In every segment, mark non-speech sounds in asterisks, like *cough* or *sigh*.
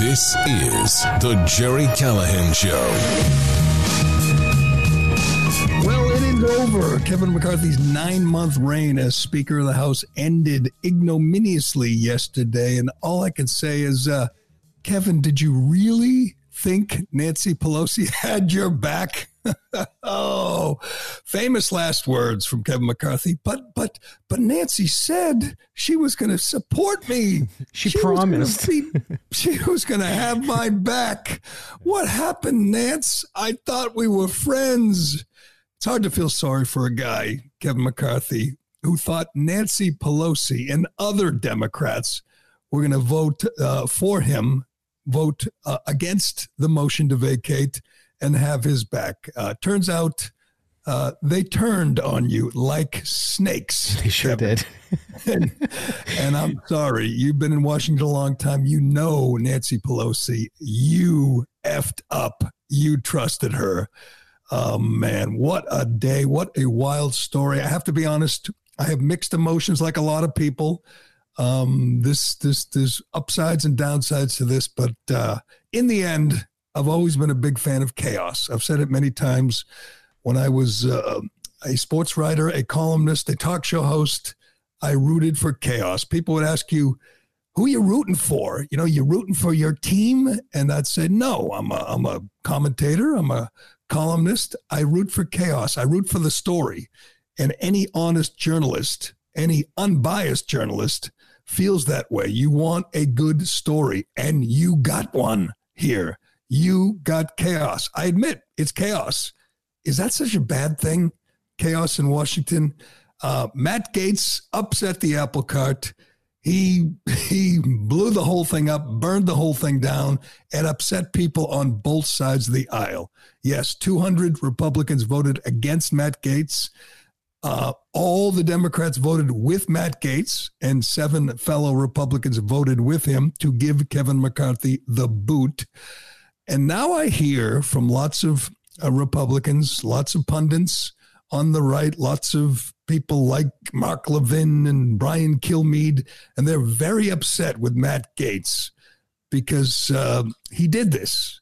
This is The Gerry Callahan Show. Well, it is over. Kevin McCarthy's nine month reign as Speaker of the House ended ignominiously yesterday. And all I can say is, uh, Kevin, did you really think Nancy Pelosi *laughs* had your back? *laughs* oh, famous last words from Kevin McCarthy. But but but Nancy said she was going to support me. *laughs* She, she promised. Was be, she was going to have my back. What happened, Nance? I thought we were friends. It's hard to feel sorry for a guy, Kevin McCarthy, who thought Nancy Pelosi and other Democrats were going to vote uh, for him, vote uh, against the motion to vacate and have his back. Uh, turns out uh, they turned on you like snakes. They sure did. and, *laughs* and, I'm sorry, you've been in Washington a long time. You know Nancy Pelosi. You effed up. You trusted her. Oh, man, what a day. What a wild story. I have to be honest, I have mixed emotions like a lot of people. Um, this, this, there's upsides and downsides to this, but uh, in the end, I've always been a big fan of chaos. I've said it many times when I was uh, a sports writer, a columnist, a talk show host. I rooted for chaos. People would ask you, who are you rooting for? You know, you're rooting for your team? And I'd say, no, I'm a, I'm a commentator, I'm a columnist. I root for chaos, I root for the story. And any honest journalist, any unbiased journalist feels that way. You want a good story, and you got one here you got chaos. I admit it's chaos. Is that such a bad thing? Chaos in Washington. Uh, Matt Gaetz upset the apple cart. He *laughs* he blew the whole thing up, burned the whole thing down, and upset people on both sides of the aisle. Yes, 200 Republicans voted against Matt Gaetz. Uh, all the Democrats voted with Matt Gaetz, and seven fellow Republicans voted with him to give Kevin McCarthy the boot. And now I hear from lots of uh, Republicans, lots of pundits on the right, lots of people like Mark Levin and Brian Kilmeade, and they're very upset with Matt Gaetz because uh, he did this,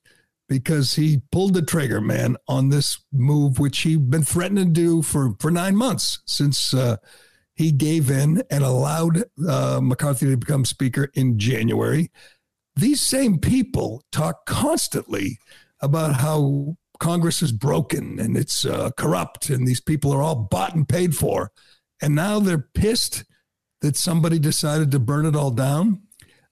because he pulled the trigger, man, on this move, which he'd been threatening to do for, for nine months since uh, he gave in and allowed uh, McCarthy to become Speaker in January these same people talk constantly about how Congress is broken and it's uh, corrupt and these people are all bought and paid for. And now they're pissed that somebody decided to burn it all down.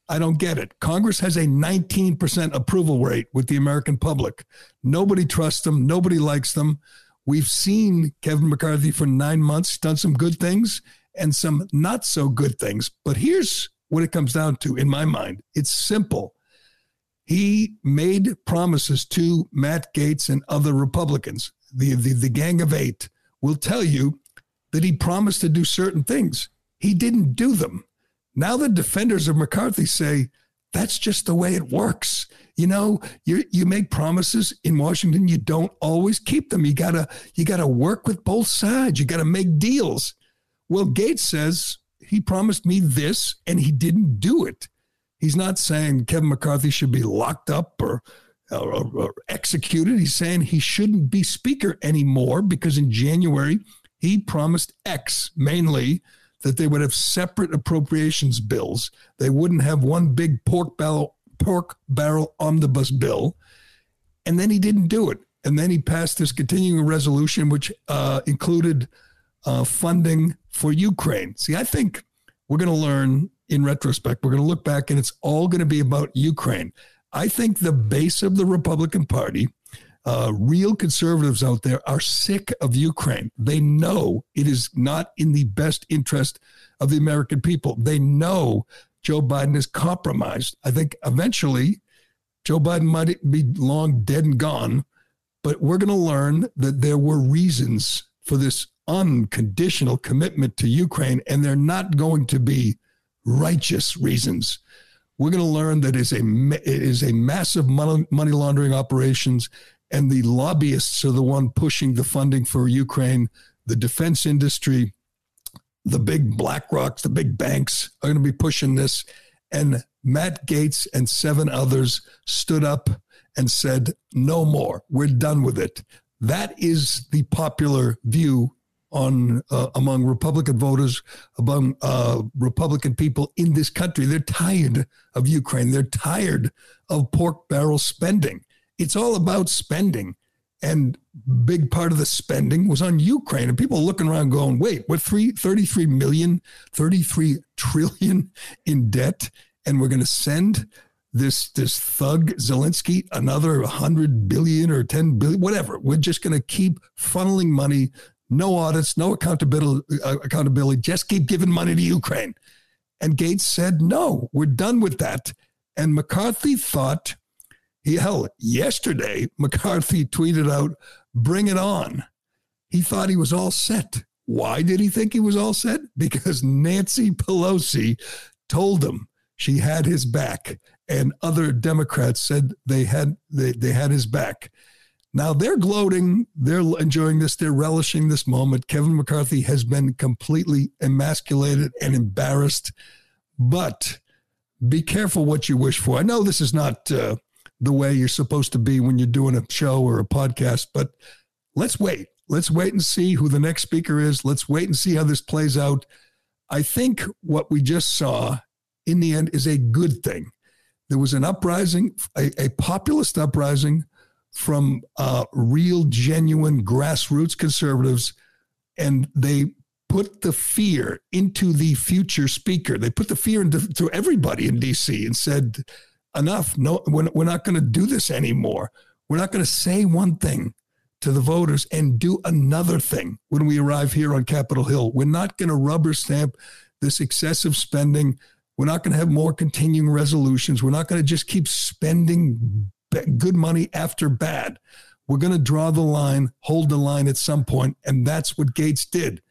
I don't get it. Congress has a 19% approval rate with the American public. Nobody trusts them, nobody likes them. We've seen Kevin McCarthy for nine months, done some good things and some not so good things. But here's what it comes down to in my mind. It's simple. He made promises to Matt Gaetz and other Republicans. The, the, the Gang of Eight will tell you that he promised to do certain things. He didn't do them. Now the defenders of McCarthy say that's just the way it works. You know, you you make promises in Washington, you don't always keep them. You gotta you gotta work with both sides. You gotta make deals. Well, Gaetz says he promised me this and he didn't do it. He's not saying Kevin McCarthy should be locked up or, or, or, executed. He's saying he shouldn't be speaker anymore because in January he promised X mainly that they would have separate appropriations bills. They wouldn't have one big pork barrel pork barrel omnibus bill. And then he didn't do it. And then he passed this continuing resolution, which uh, included uh, funding for Ukraine. See, I think we're going to learn in retrospect. We're going to look back and it's all going to be about Ukraine. I think the base of the Republican Party, uh, real conservatives out there are sick of Ukraine. They know it is not in the best interest of the American people. They know Joe Biden is compromised. I think eventually Joe Biden might be long dead and gone, but we're going to learn that there were reasons for this unconditional commitment to Ukraine, and they're not going to be righteous reasons. We're going to learn that it is a, it is a massive money laundering operations and the lobbyists are the one pushing the funding for Ukraine. The defense industry, the big BlackRocks, the big banks are going to be pushing this. And Matt Gaetz and seven others stood up and said, no more. We're done with it. That is the popular view on uh, among Republican voters, among uh, Republican people in this country. They're tired of Ukraine. They're tired of pork barrel spending. It's all about spending. And big part of the spending was on Ukraine. And people looking around going, wait, we're three, 33 million, 33 trillion *laughs* in debt. And we're going to send this this thug Zelensky another 100 billion or 10 billion, whatever. We're just going to keep funneling money, no audits, no accountability, uh, accountability, just keep giving money to Ukraine. And Gaetz said, no, we're done with that. And McCarthy thought Hell, yesterday, McCarthy tweeted out, bring it on. He thought he was all set. Why did he think he was all set? Because Nancy Pelosi told him she had his back, and other Democrats said they had they, they had his back. Now they're gloating, they're enjoying this, they're relishing this moment. Kevin McCarthy has been completely emasculated and embarrassed, but be careful what you wish for. I know this is not uh, the way you're supposed to be when you're doing a show or a podcast. But let's wait. Let's wait and see who the next speaker is. Let's wait and see how this plays out. I think what we just saw in the end is a good thing. There was an uprising, a, a populist uprising from uh, real, genuine grassroots conservatives, and they put the fear into the future speaker. They put the fear into everybody in DC and said, enough. No, we're, we're not going to do this anymore. We're not going to say one thing to the voters and do another thing when we arrive here on Capitol Hill. We're not going to rubber stamp this excessive spending. We're not going to have more continuing resolutions. We're not going to just keep spending good money after bad. We're going to draw the line, hold the line at some point, and that's what Gaetz did.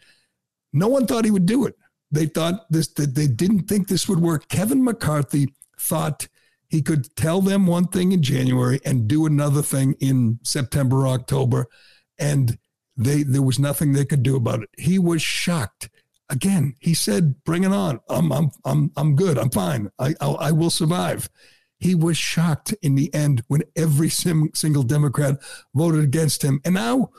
No one thought he would do it. They thought this that they didn't think this would work. Kevin McCarthy thought he could tell them one thing in January and do another thing in September, October, and they there was nothing they could do about it. He was shocked. Again, he said, "Bring it on. I'm I'm I'm I'm good. I'm fine. I I, I will survive." He was shocked in the end when every sim, single Democrat voted against him, and now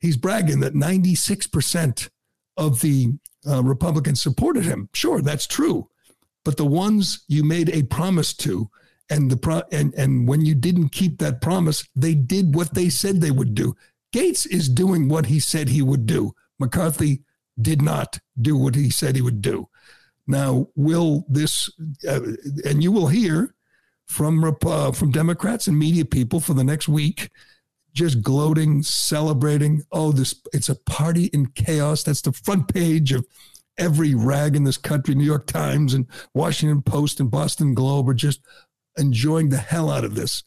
he's bragging that 96 percent of the uh, Republicans supported him. Sure, that's true, but the ones you made a promise to and the pro- and and when you didn't keep that promise, they did what they said they would do. Gaetz is doing what he said he would do. McCarthy did not do what he said he would do. Now, will this, uh, and you will hear from uh, from Democrats and media people for the next week, just gloating, celebrating. Oh, this it's a party in chaos. That's the front page of every rag in this country. New York Times and Washington Post and Boston Globe are just enjoying the hell out of this.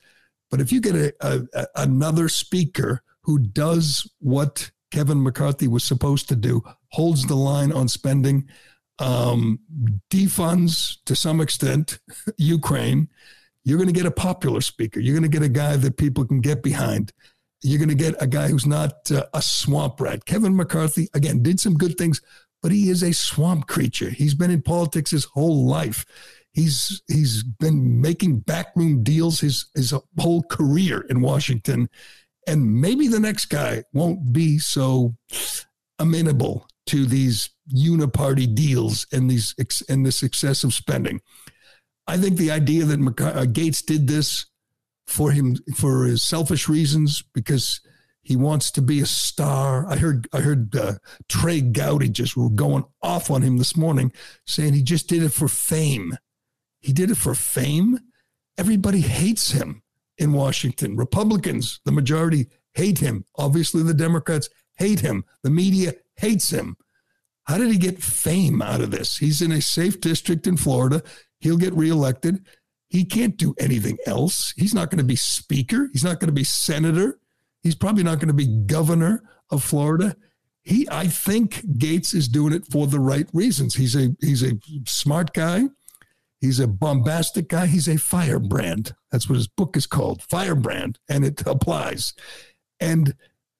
But if you get a, a, another speaker who does what Kevin McCarthy was supposed to do, holds the line on spending, um, defunds to some extent *laughs* Ukraine, you're going to get a popular speaker. You're going to get a guy that people can get behind. You're going to get a guy who's not uh, a swamp rat. Kevin McCarthy, again, did some good things, but he is a swamp creature. He's been in politics his whole life. He's he's been making backroom deals his his whole career in Washington, and maybe the next guy won't be so amenable to these uniparty deals and these and this excessive spending. I think the idea that uh, Gaetz did this for him for his selfish reasons because he wants to be a star. I heard I heard uh, Trey Gowdy just going off on him this morning, saying he just did it for fame. He did it for fame. Everybody hates him in Washington. Republicans, the majority, hate him. Obviously, the Democrats hate him. The media hates him. How did he get fame out of this? He's in a safe district in Florida. He'll get reelected. He can't do anything else. He's not going to be speaker. He's not going to be senator. He's probably not going to be governor of Florida. He, I think Gaetz is doing it for the right reasons. He's a he's a smart guy. He's a bombastic guy. He's a firebrand. That's what his book is called, Firebrand, and it applies. And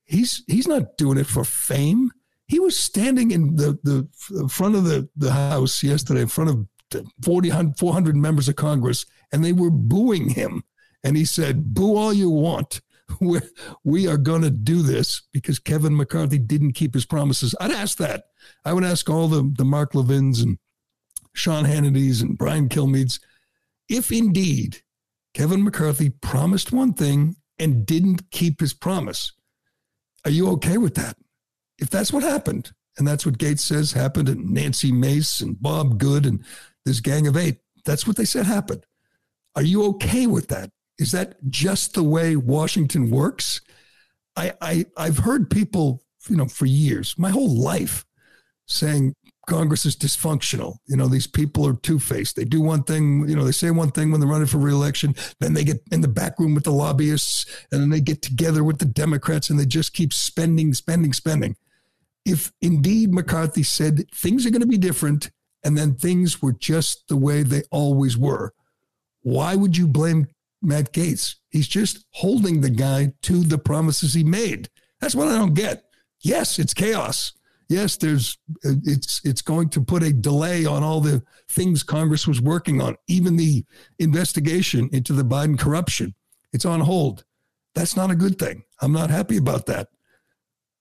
he's he's not doing it for fame. He was standing in the the front of the the house yesterday, in front of 40, 400 members of Congress, and they were booing him. And he said, "Boo all you want." *laughs* We're, we are going to do this because Kevin McCarthy didn't keep his promises. I'd ask that. I would ask all the, the Mark Levins and Sean Hannity's and Brian Kilmeade's, if indeed Kevin McCarthy promised one thing and didn't keep his promise, are you okay with that? If that's what happened, and that's what Gaetz says happened, and Nancy Mace and Bob Good and this gang of eight, that's what they said happened. Are you okay with that? Is that just the way Washington works? I, I I've heard people, you know, for years, my whole life, saying Congress is dysfunctional. You know, these people are two faced. They do one thing, you know, they say one thing when they're running for reelection, then they get in the back room with the lobbyists, and then they get together with the Democrats and they just keep spending, spending, spending. If indeed McCarthy said things are going to be different and then things were just the way they always were, why would you blame Matt Gaetz? He's just holding the guy to the promises he made. That's what I don't get. Yes, it's chaos yes, there's it's it's going to put a delay on all the things Congress was working on, even the investigation into the Biden corruption. It's on hold. That's not a good thing. I'm not happy about that.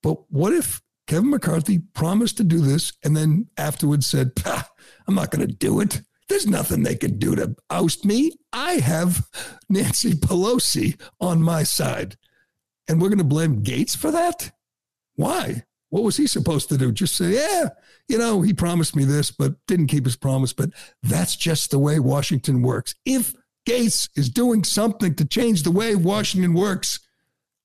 But what if Kevin McCarthy promised to do this and then afterwards said, I'm not going to do it. There's nothing they could do to oust me. I have Nancy Pelosi on my side. And we're going to blame Gaetz for that? Why? What was he supposed to do? Just say, yeah, you know, he promised me this, but didn't keep his promise. But that's just the way Washington works. If Gaetz is doing something to change the way Washington works,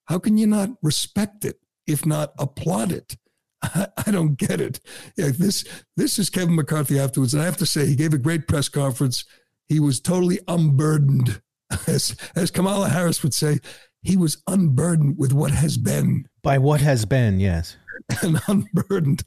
how can you not respect it, if not applaud it? I, *laughs* I don't get it. Yeah, this this is Kevin McCarthy afterwards, and I have to say he gave a great press conference. He was totally unburdened, *laughs* as as Kamala Harris would say, he was unburdened with what has been. By what has been, yes. *laughs* and unburdened.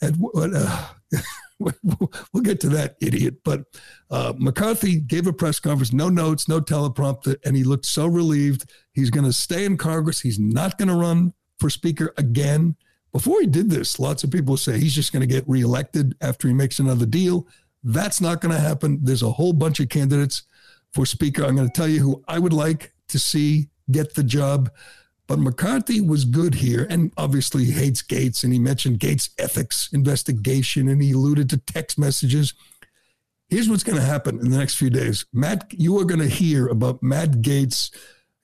And uh, *laughs* we'll get to that idiot. But uh, McCarthy gave a press conference, no notes, no teleprompter, and he looked so relieved. He's going to stay in Congress. He's not going to run for Speaker again. Before he did this, lots of people say he's just going to get reelected after he makes another deal. That's not going to happen. There's a whole bunch of candidates for Speaker. I'm going to tell you who I would like to see get the job. But McCarthy was good here and obviously hates Gaetz. And he mentioned Gaetz' ethics investigation and he alluded to text messages. Here's what's going to happen in the next few days. Matt, you are going to hear about Matt Gaetz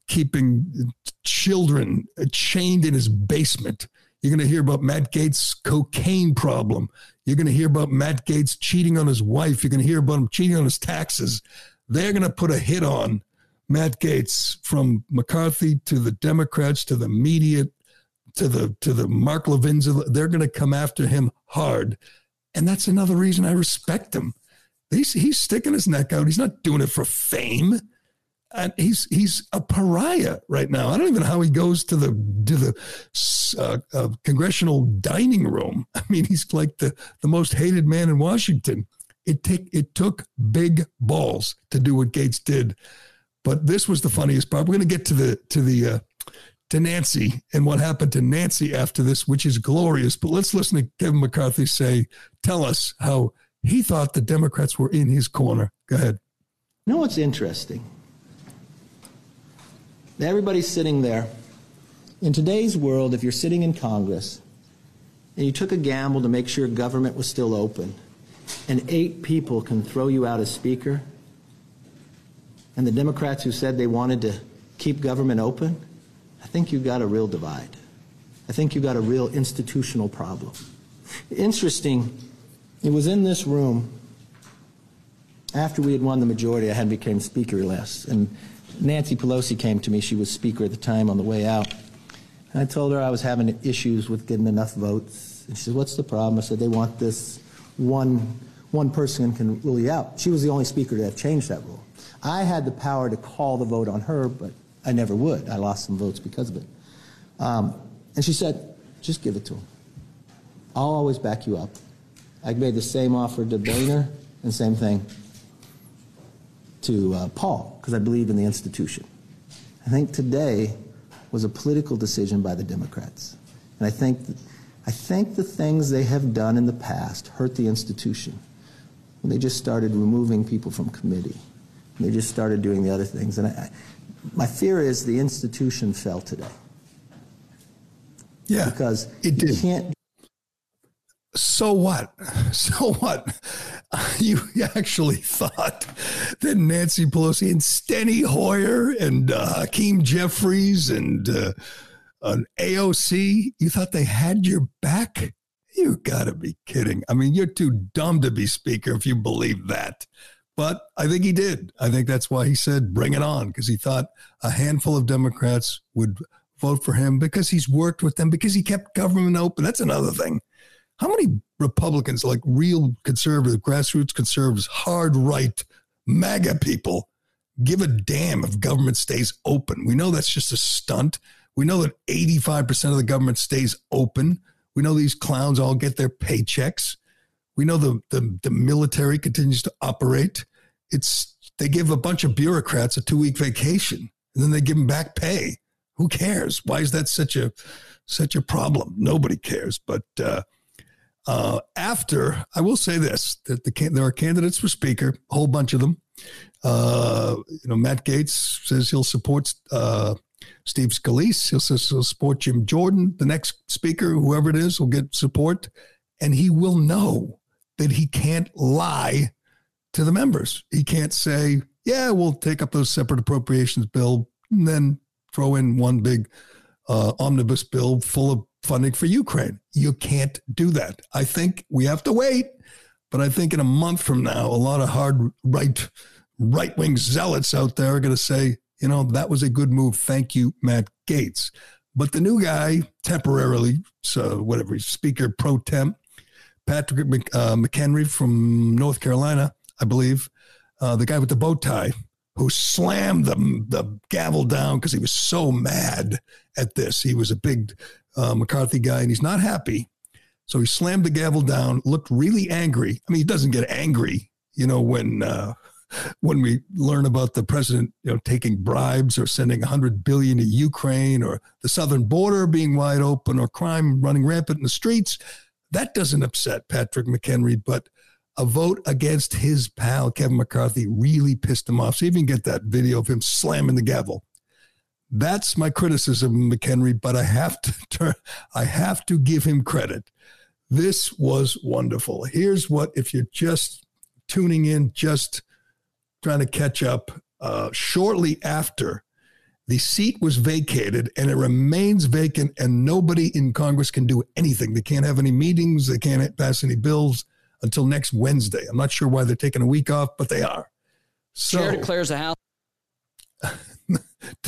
keeping children chained in his basement. You're going to hear about Matt Gaetz' cocaine problem. You're going to hear about Matt Gaetz cheating on his wife. You're going to hear about him cheating on his taxes. They're going to put a hit on Matt Gaetz from McCarthy to the Democrats to the media to the to the Mark Levins, they're going to come after him hard, and that's another reason I respect him. He's he's sticking his neck out. He's not doing it for fame, and he's he's a pariah right now. I don't even know how he goes to the to the uh, uh, congressional dining room. *laughs* I mean, he's like the the most hated man in Washington. It take it took big balls to do what Gaetz did. But this was the funniest part. We're going to get to the to the uh, to Nancy and what happened to Nancy after this, which is glorious. But let's listen to Kevin McCarthy say, tell us how he thought the Democrats were in his corner. Go ahead. You know what's interesting? Everybody's sitting there. In today's world, if you're sitting in Congress and you took a gamble to make sure government was still open, and eight people can throw you out as Speaker, and the Democrats who said they wanted to keep government open, I think you've got a real divide. I think you've got a real institutional problem. Interesting, it was in this room after we had won the majority, I had became speaker last. And Nancy Pelosi came to me. She was speaker at the time on the way out. And I told her I was having issues with getting enough votes. And she said, What's the problem? I said, They want this one, one person can rule you out. She was the only speaker to have changed that rule. I had the power to call the vote on her, but I never would. I lost some votes because of it. Um, and she said, Just give it to him. I'll always back you up. I made the same offer to Boehner and the same thing to uh, Paul because I believe in the institution. I think today was a political decision by the Democrats. And I think, I think the things they have done in the past hurt the institution when they just started removing people from committee. They just started doing the other things. And I, my fear is the institution fell today. Yeah. Because it you did. can't so what? *laughs* So what? *laughs* You actually thought that Nancy Pelosi and Steny Hoyer and uh, Hakeem Jeffries and uh, an AOC, you thought they had your back? You got to be kidding. I mean, you're too dumb to be speaker if you believe that. But I think he did. I think that's why he said, bring it on, because he thought a handful of Democrats would vote for him because he's worked with them, because he kept government open. That's another thing. How many Republicans, like real conservative, grassroots conservatives, hard right, MAGA people, give a damn if government stays open? We know that's just a stunt. We know that 85% of the government stays open. We know these clowns all get their paychecks. We know the, the, the military continues to operate. It's they give a bunch of bureaucrats a two week vacation and then they give them back pay. Who cares? Why is that such a such a problem? Nobody cares. But uh, uh, after, I will say this: that the there are candidates for speaker, a whole bunch of them. Uh, you know, Matt Gaetz says he'll support uh, Steve Scalise. He'll, he'll support Jim Jordan. The next speaker, whoever it is, will get support, and he will know that he can't lie to the members. He can't say, "Yeah, we'll take up those separate appropriations bill," and then throw in one big uh, omnibus bill full of funding for Ukraine. You can't do that. I think we have to wait, but I think in a month from now, a lot of hard right right wing zealots out there are going to say, you know, that was a good move. Thank you, Matt Gaetz. But the new guy, temporarily, so whatever, Speaker pro temp, Patrick uh, McHenry from North Carolina, I believe, uh, the guy with the bow tie, who slammed the, the gavel down because he was so mad at this. He was a big uh, McCarthy guy, and he's not happy. So he slammed the gavel down, looked really angry. I mean, he doesn't get angry, you know, when uh, when we learn about the president, you know, taking bribes or sending 100 billion to Ukraine or the southern border being wide open or crime running rampant in the streets. That doesn't upset Patrick McHenry, but a vote against his pal Kevin McCarthy really pissed him off. So even get that video of him slamming the gavel. That's my criticism of McHenry, but I have to *laughs* turn, I have to give him credit. This was wonderful. Here's what if you're just tuning in, just trying to catch up. Uh, shortly after the seat was vacated and it remains vacant, and nobody in Congress can do anything. They can't have any meetings, they can't pass any bills until next Wednesday. I'm not sure why they're taking a week off, but they are. So, Chair declares the House. *laughs*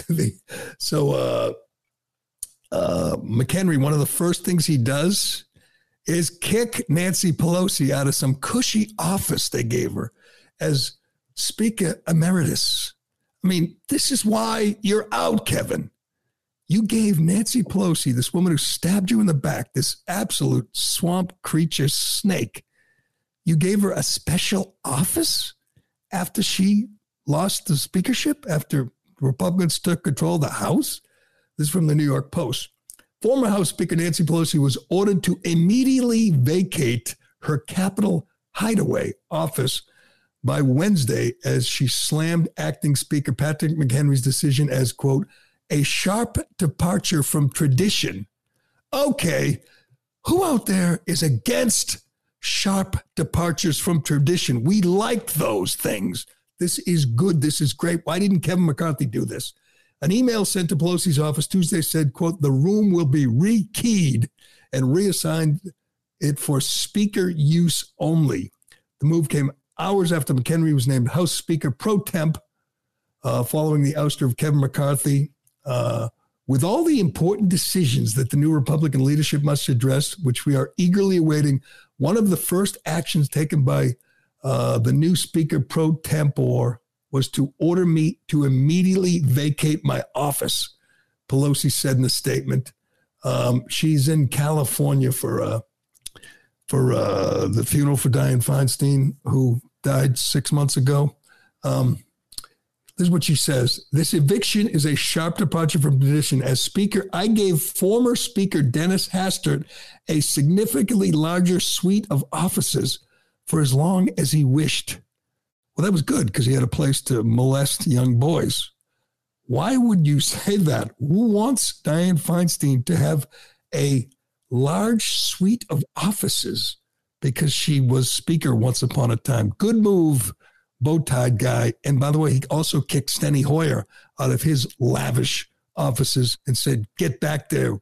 the, so uh, uh, McHenry, one of the first things he does is kick Nancy Pelosi out of some cushy office they gave her as Speaker Emeritus. I mean, this is why you're out, Kevin. You gave Nancy Pelosi, this woman who stabbed you in the back, this absolute swamp creature snake, you gave her a special office after she lost the speakership, after Republicans took control of the House. This is from the New York Post. Former House Speaker Nancy Pelosi was ordered to immediately vacate her Capitol hideaway office by Wednesday as she slammed acting Speaker Patrick McHenry's decision as, quote, a sharp departure from tradition. Okay, who out there is against sharp departures from tradition? We liked those things. This is good. This is great. Why didn't Kevin McCarthy do this? An email sent to Pelosi's office Tuesday said, quote, the room will be rekeyed and reassigned it for speaker use only. The move came hours after McHenry was named House Speaker pro temp uh, following the ouster of Kevin McCarthy. Uh, With all the important decisions that the new Republican leadership must address, which we are eagerly awaiting, one of the first actions taken by uh, the new Speaker pro tempore was to order me to immediately vacate my office, Pelosi said in a statement. Um, she's in California for uh, for uh, the funeral for Dianne Feinstein, who died six months ago. Um, this is what she says. This eviction is a sharp departure from tradition. As Speaker, I gave former Speaker Dennis Hastert a significantly larger suite of offices for as long as he wished. Well, that was good because he had a place to molest young boys. Why would you *laughs* say that? Who wants Dianne Feinstein to have a large suite of offices because she was speaker once upon a time? Good move bow tied guy. And by the way, he also kicked Steny Hoyer out of his lavish offices and said, "Get back there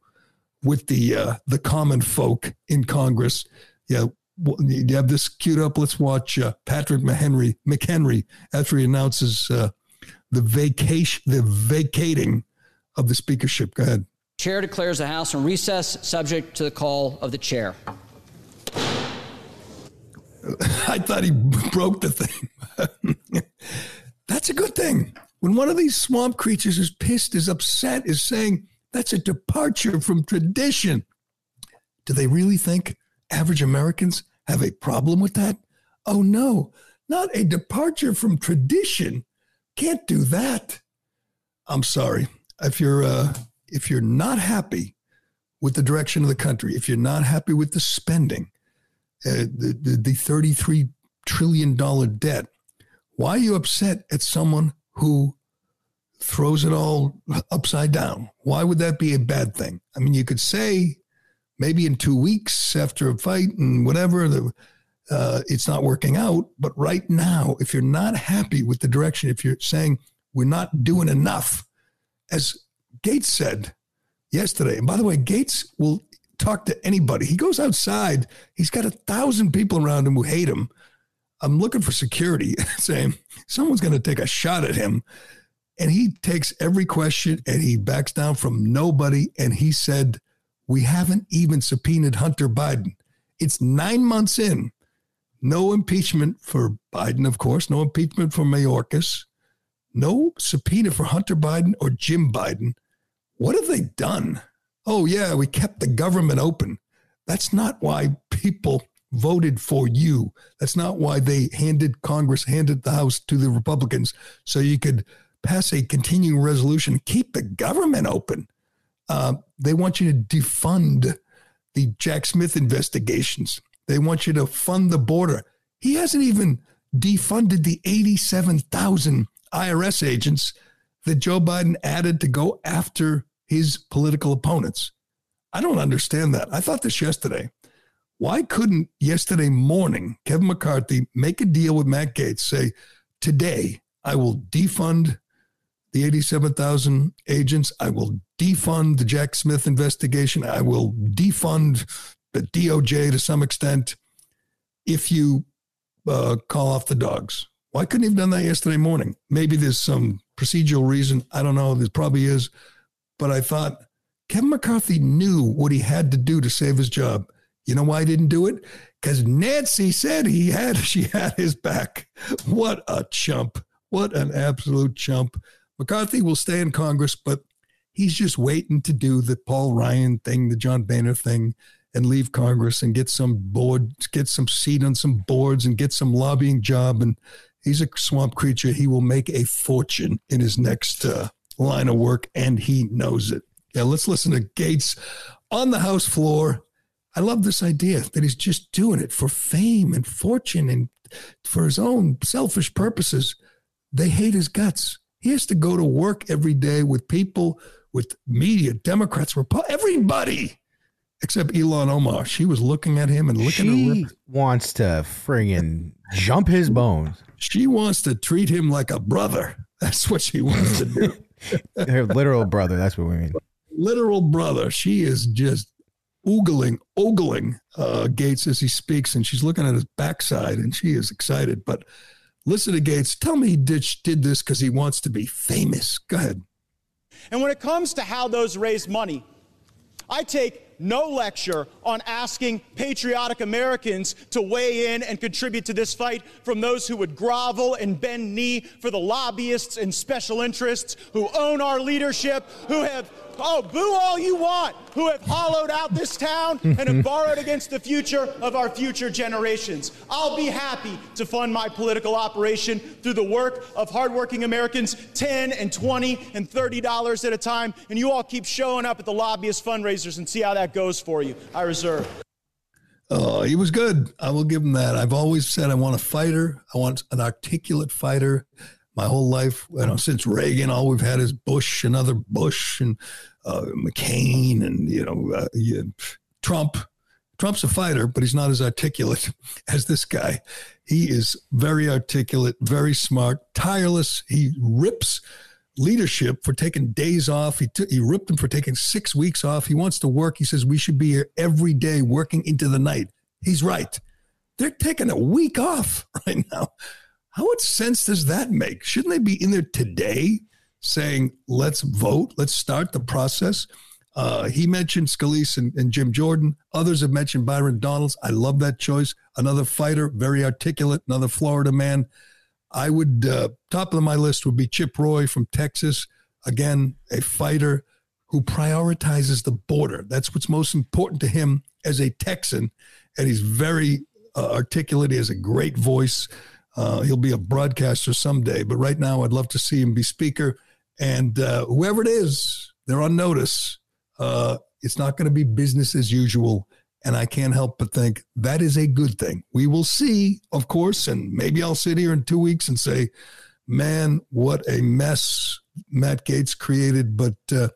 with the uh, the common folk in Congress." Yeah, you have this queued up. Let's watch uh, Patrick McHenry, McHenry after he announces uh, the vacation, the vacating of the speakership. Go ahead. Chair declares the House in recess, subject to the call of the chair. *laughs* I thought he broke the thing. *laughs* that's a good thing. When one of these swamp creatures is pissed, is upset, is saying that's a departure from tradition. Do they really think average Americans have a problem with that? Oh no, not a departure from tradition. Can't do that. I'm sorry. If you're uh, if you're not happy with the direction of the country, if you're not happy with the spending, uh, the, the, the 33 trillion dollar debt, why are you upset at someone who throws it all upside down? Why would that be a bad thing? I mean, you could say maybe in two weeks after a fight and whatever, the, uh, it's not working out. But right now, if you're not happy with the direction, if you're saying we're not doing enough, as Gaetz said yesterday, and by the way, Gaetz will talk to anybody. He goes outside, he's got a thousand people around him who hate him. I'm looking for security, *laughs* saying someone's going to take a shot at him. And he takes every question and he backs down from nobody. And he said, We haven't even subpoenaed Hunter Biden. It's nine months in. No impeachment for Biden, of course, no impeachment for Mayorkas, no subpoena for Hunter Biden or Jim Biden. What have they done? Oh, yeah, we kept the government open. That's not why people voted for you. That's not why they handed Congress, handed the House to the Republicans so you could pass a continuing resolution, keep the government open. Uh, they want you to defund the Jack Smith investigations. They want you to fund the border. He hasn't even defunded the 87,000 IRS agents that Joe Biden added to go after his political opponents. I don't understand that. I thought this yesterday. Why couldn't yesterday morning Kevin McCarthy make a deal with Matt Gaetz, say, today I will defund the 87,000 agents. I will defund the Jack Smith investigation. I will defund the DOJ to some extent if you uh, call off the dogs. Why couldn't he have done that yesterday morning? Maybe there's some procedural reason. I don't know. There probably is. But I thought Kevin McCarthy knew what he had to do to save his job. You know why he didn't do it? Because Nancy said he had *laughs* she had his back. What a chump. What an absolute chump. McCarthy will stay in Congress, but he's just waiting to do the Paul Ryan thing, the John Boehner thing, and leave Congress and get some board, get some seat on some boards and get some lobbying job. And he's a swamp creature. He will make a fortune in his next uh, line of work, and he knows it. Yeah, let's listen to Gaetz on the House floor I love this idea that he's just doing it for fame and fortune and for his own selfish purposes. They hate his guts. He has to go to work every day with people, with media, Democrats, Republicans, everybody except Ilhan Omar. She was looking at him and licking she her lips. wants to friggin' jump his bones. She wants to treat him like a brother. That's what she wants to do. *laughs* *laughs* Her literal brother. That's what we mean. Literal brother. She is just oogling, ogling uh, Gaetz as he speaks, and she's looking at his backside, and she is excited. But listen to Gaetz. Tell me he did, did this because he wants to be famous. Go ahead. And when it comes to how those raise money, I take no lecture on asking patriotic Americans to weigh in and contribute to this fight from those who would grovel and bend knee for the lobbyists and special interests who own our leadership, who have Oh, boo all you want, who have hollowed out this town and have *laughs* borrowed against the future of our future generations. I'll be happy to fund my political operation through the work of hardworking Americans, 10 and 20 and 30 dollars at a time, and you all keep showing up at the lobbyist fundraisers and see how that goes for you. I reserve. Oh, he was good. I will give him that. I've always said I want a fighter. I want an articulate fighter my whole life. You know, since Reagan, all we've had is Bush, another Bush, and uh, McCain, and you know, uh, Trump. Trump's a fighter, but he's not as articulate *laughs* as this guy. He is very articulate, very smart, tireless. He rips leadership for taking days off. He, t- he ripped him for taking six weeks off. He wants to work. He says we should be here every day working into the night. He's right. They're taking a week off *laughs* right now. How much sense does that make? Shouldn't they be in there today saying, let's vote, let's start the process? Uh, he mentioned Scalise and, and, Jim Jordan. Others have mentioned Byron Donalds. I love that choice. Another fighter, very articulate, another Florida man. I would, uh, top of my list would be Chip Roy from Texas. Again, a fighter who prioritizes the border. That's what's most important to him as a Texan. And he's very uh, articulate. He has a great voice. Uh, he'll be a broadcaster someday, but right now I'd love to see him be speaker. And uh, whoever it is, they're on notice. Uh, it's not going to be business as usual. And I can't help but think that is a good thing. We will see, of course, and maybe I'll sit here in two weeks and say, man, what a mess Matt Gaetz created. But uh,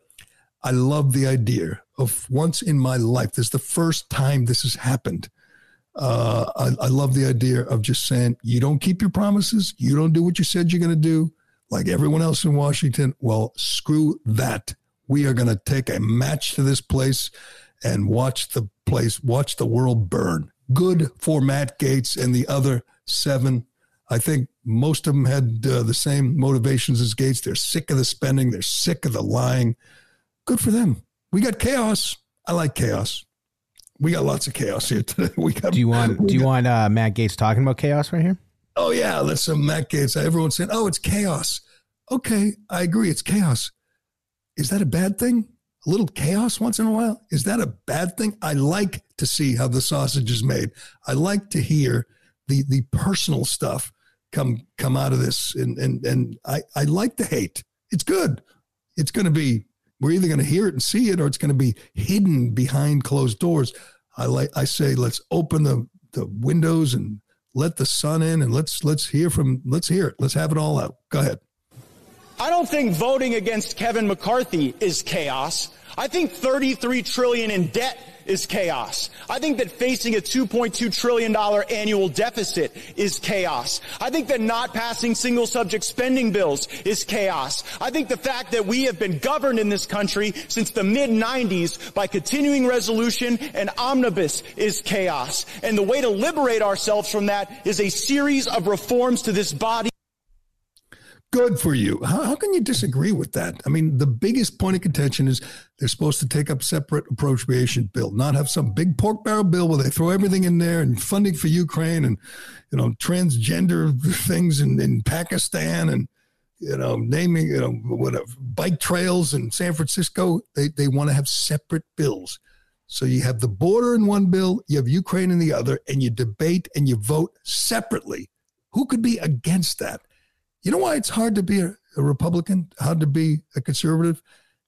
I love the idea of once in my life, this is the first time this has happened uh, I, I, love the idea of just saying, you don't keep your promises, you don't do what you said you're going to do, like everyone else in Washington. Well, screw that. We are going to take a match to this place and watch the place, watch the world burn. Good for Matt Gaetz and the other seven. I think most of them had uh, the same motivations as Gaetz. They're sick of the spending, they're sick of the lying. Good for them. We got chaos. I like chaos we got lots of chaos here today. *laughs* We got. Do you want? Do you got, *laughs* want uh, Matt Gaetz talking about chaos right here? Oh yeah, let's some Matt Gaetz. Everyone's saying, "Oh, it's chaos." Okay, I agree. It's chaos. Is that a bad thing? A little chaos once in a while is that a bad thing? I like to see how the sausage is made. I like to hear the the personal stuff come come out of this, and and and I I like the hate. It's good. It's going to be we're either going to hear it and see it, or it's going to be hidden behind closed doors. I like I say, let's open the the windows and let the sun in, and let's let's hear from let's hear it. Let's have it all out. Go ahead. I don't think voting against Kevin McCarthy is chaos. I think 33 trillion in debt is chaos. I think that facing a $2.2 trillion annual deficit is chaos. I think that not passing single subject spending bills is chaos. I think the fact that we have been governed in this country since the mid 90s by continuing resolution and omnibus is chaos. And the way to liberate ourselves from that is a series of reforms to this body Good for you. How, how, can you disagree with that? I mean, the biggest point of contention is they're supposed to take up separate appropriation bill, not have some big pork barrel bill where they throw everything in there and funding for Ukraine and you know transgender things in, in Pakistan and you know naming you know whatever bike trails in San Francisco. They they want to have separate bills. So you have the border in one bill, you have Ukraine in the other, and you debate and you vote separately. Who could be against that? You know why it's hard to be a, a Republican, hard to be a conservative,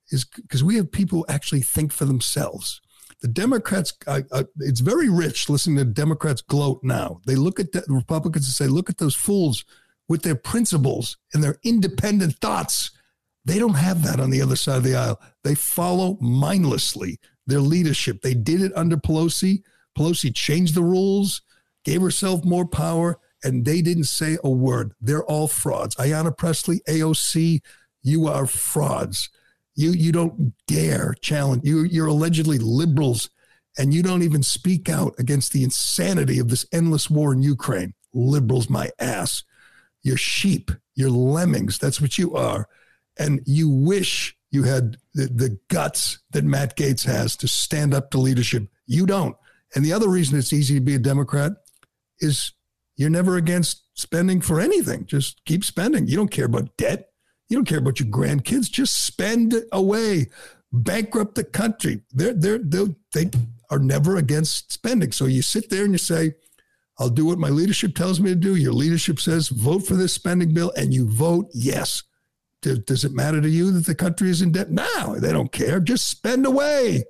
is because we have people who actually think for themselves. The Democrats, I, I, it's very rich listening to Democrats gloat now. They look at the Republicans and say, look at those fools with their principles and their independent thoughts. They don't have that on the other side of the aisle. They follow mindlessly their leadership. They did it under Pelosi. Pelosi changed the rules, gave herself more power, and they didn't say a word. They're all frauds. Ayanna Pressley, AOC, you are frauds. You you don't dare challenge. You you're allegedly liberals, and you don't even speak out against the insanity of this endless war in Ukraine. Liberals, my ass. You're sheep. You're lemmings. That's what you are. And you wish You had the, the guts that Matt Gaetz has to stand up to leadership. You don't. And the other reason it's easy to be a Democrat is you're never against spending for anything. Just keep spending. You don't care about debt. You don't care about your grandkids. Just spend away, bankrupt the country. They're, they're, they are never against spending. So you sit there and you say, I'll do what my leadership tells me to do. Your leadership says vote for this spending bill, and you vote yes. Does, does it matter to you that the country is in debt? No, they don't care. Just spend away.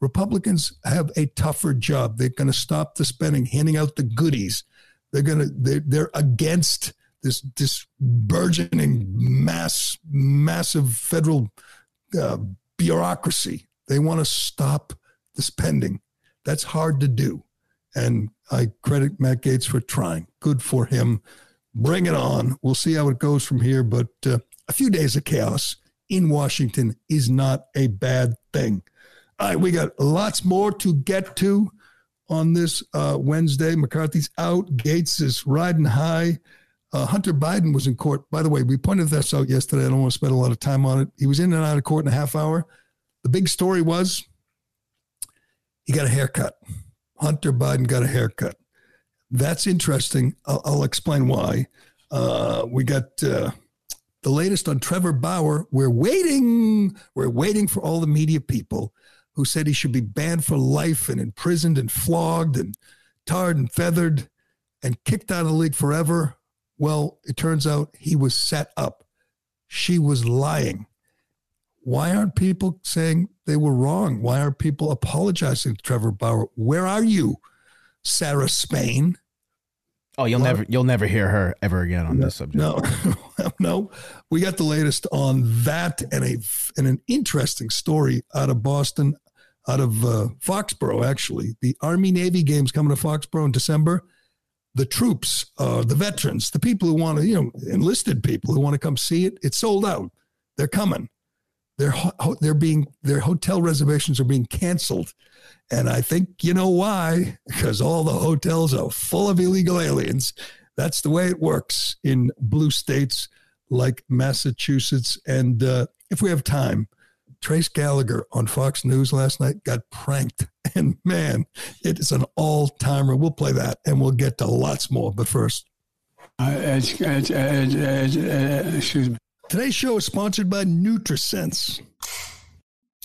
Republicans have a tougher job. They're going to stop the spending, handing out the goodies. They're going to they're, they're against this this burgeoning mass massive federal uh, bureaucracy. They want to stop the spending. That's hard to do. And I credit Matt Gaetz for trying. Good for him. Bring it on. We'll see how it goes from here. But uh, a few days of chaos in Washington is not a bad thing. All right, we got lots more to get to on this uh, Wednesday. McCarthy's out. Gaetz is riding high. Uh, Hunter Biden was in court. By the way, we pointed this out yesterday. I don't want to spend a lot of time on it. He was in and out of court in a half hour. The big story was he got a haircut. Hunter Biden got a haircut. That's interesting. I'll, I'll explain why. Uh, we got uh, the latest on Trevor Bauer. We're waiting. We're waiting for all the media people who said he should be banned for life and imprisoned and flogged and tarred and feathered and kicked out of the league forever. Well, it turns out he was set up. She was lying. Why aren't people saying they were wrong? Why aren't people apologizing to Trevor Bauer? Where are you, Sarah Spain? Oh, you'll never you'll never hear her ever again on no, this subject. No, *laughs* no. We got the latest on that and a and an interesting story out of Boston, out of uh, Foxborough. Actually, the Army Navy games coming to Foxborough in December. The troops, uh, the veterans, the people who want to, you know, enlisted people who want to come see it. It's sold out. They're coming. They're they're being their hotel reservations are being canceled, and I think you know why *laughs* because all the hotels are full of illegal aliens. That's the way it works in blue states like Massachusetts. And uh, if we have time, Trace Gallagher on Fox News last night got pranked, *laughs* and man, it is an all timer. We'll play that, and we'll get to lots more. But first, uh, excuse me. Today's show is sponsored by NutriSense.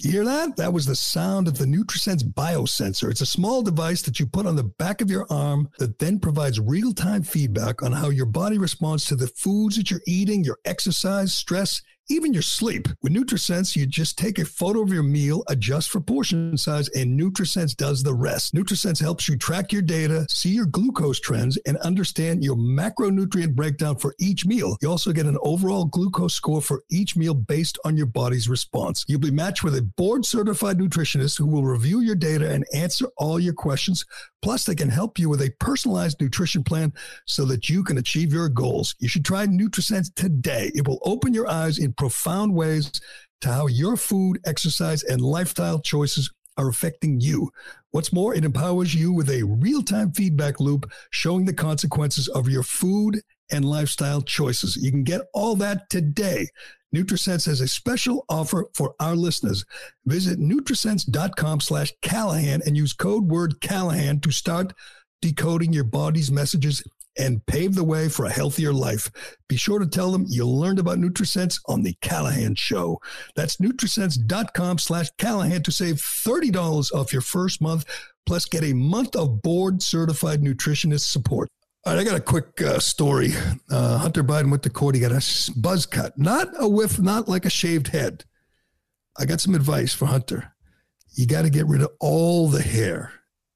You hear that? That was the sound of the NutriSense biosensor. It's a small device that you put on the back of your arm that then provides real-time feedback on how your body responds to the foods that you're eating, your exercise, stress, even your sleep. With NutriSense, you just take a photo of your meal, adjust for portion size, and NutriSense does the rest. NutriSense helps you track your data, see your glucose trends, and understand your macronutrient breakdown for each meal. You also get an overall glucose score for each meal based on your body's response. You'll be matched with a board certified nutritionist who will review your data and answer all your questions Plus, they can help you with a personalized nutrition plan so that you can achieve your goals. You should try NutriSense today. It will open your eyes in profound ways to how your food, exercise, and lifestyle choices are affecting you. What's more, it empowers you with a real time feedback loop showing the consequences of your food and lifestyle choices. You can get all that today. NutriSense has a special offer for our listeners. Visit Nutrisense.com slash Callahan and use code word Callahan to start decoding your body's messages and pave the way for a healthier life. Be sure to tell them you learned about NutriSense on the Callahan Show. That's Nutrisense.com slash Callahan to save $30 off your first month, plus get a month of board certified nutritionist support. All right, I got a quick uh, story. Uh, Hunter Biden went to court. He got a buzz cut, not a whiff, not like a shaved head. I got some advice for Hunter. You got to get rid of all the hair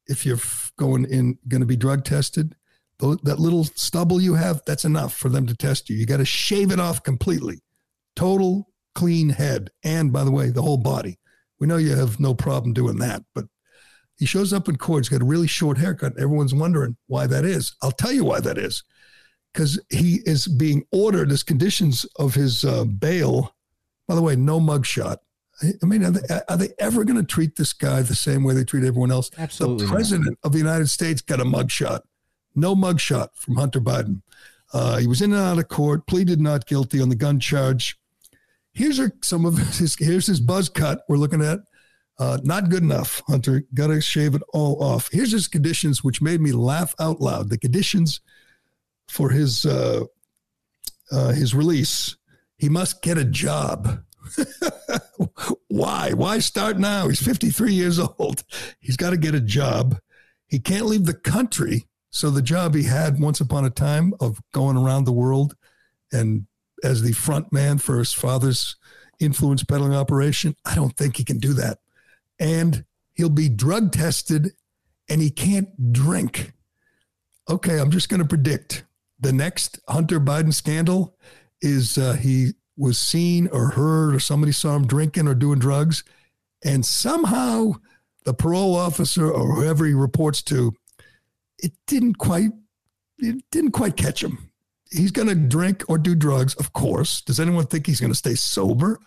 if you're going in, going to be drug tested. That little stubble you have, that's enough for them to test you. You got to shave it off completely. Total clean head. And by the way, the whole body. We know you have no problem doing that, but he shows up in court. He's got a really short haircut. Everyone's wondering why that is. I'll tell you why that is. Because he is being ordered as conditions of his uh, bail. By the way, no mugshot. I mean, are they, are they ever going to treat this guy the same way they treat everyone else? Absolutely. The president not. of the United States got a mugshot. No mugshot from Hunter Biden. Uh, he was in and out of court, pleaded not guilty on the gun charge. Here's some of *laughs* his. Here's his buzz cut. We're looking at. Uh, not good enough, Hunter. Got to shave it all off. Here's his conditions, which made me laugh out loud. The conditions for his uh, uh, his release. He must get a job. *laughs* Why? Why start now? He's 53 years old. He's got to get a job. He can't leave the country. So the job he had once upon a time of going around the world and as the front man for his father's influence peddling operation, I don't think he can do that. And he'll be drug tested and he can't drink. Okay, I'm just going to predict the next Hunter Biden scandal is uh, he was seen or heard or somebody saw him drinking or doing drugs, and somehow the parole officer or whoever he reports to, it didn't quite, it didn't quite catch him. He's going to drink or do drugs, of course. Does anyone think he's going to stay sober?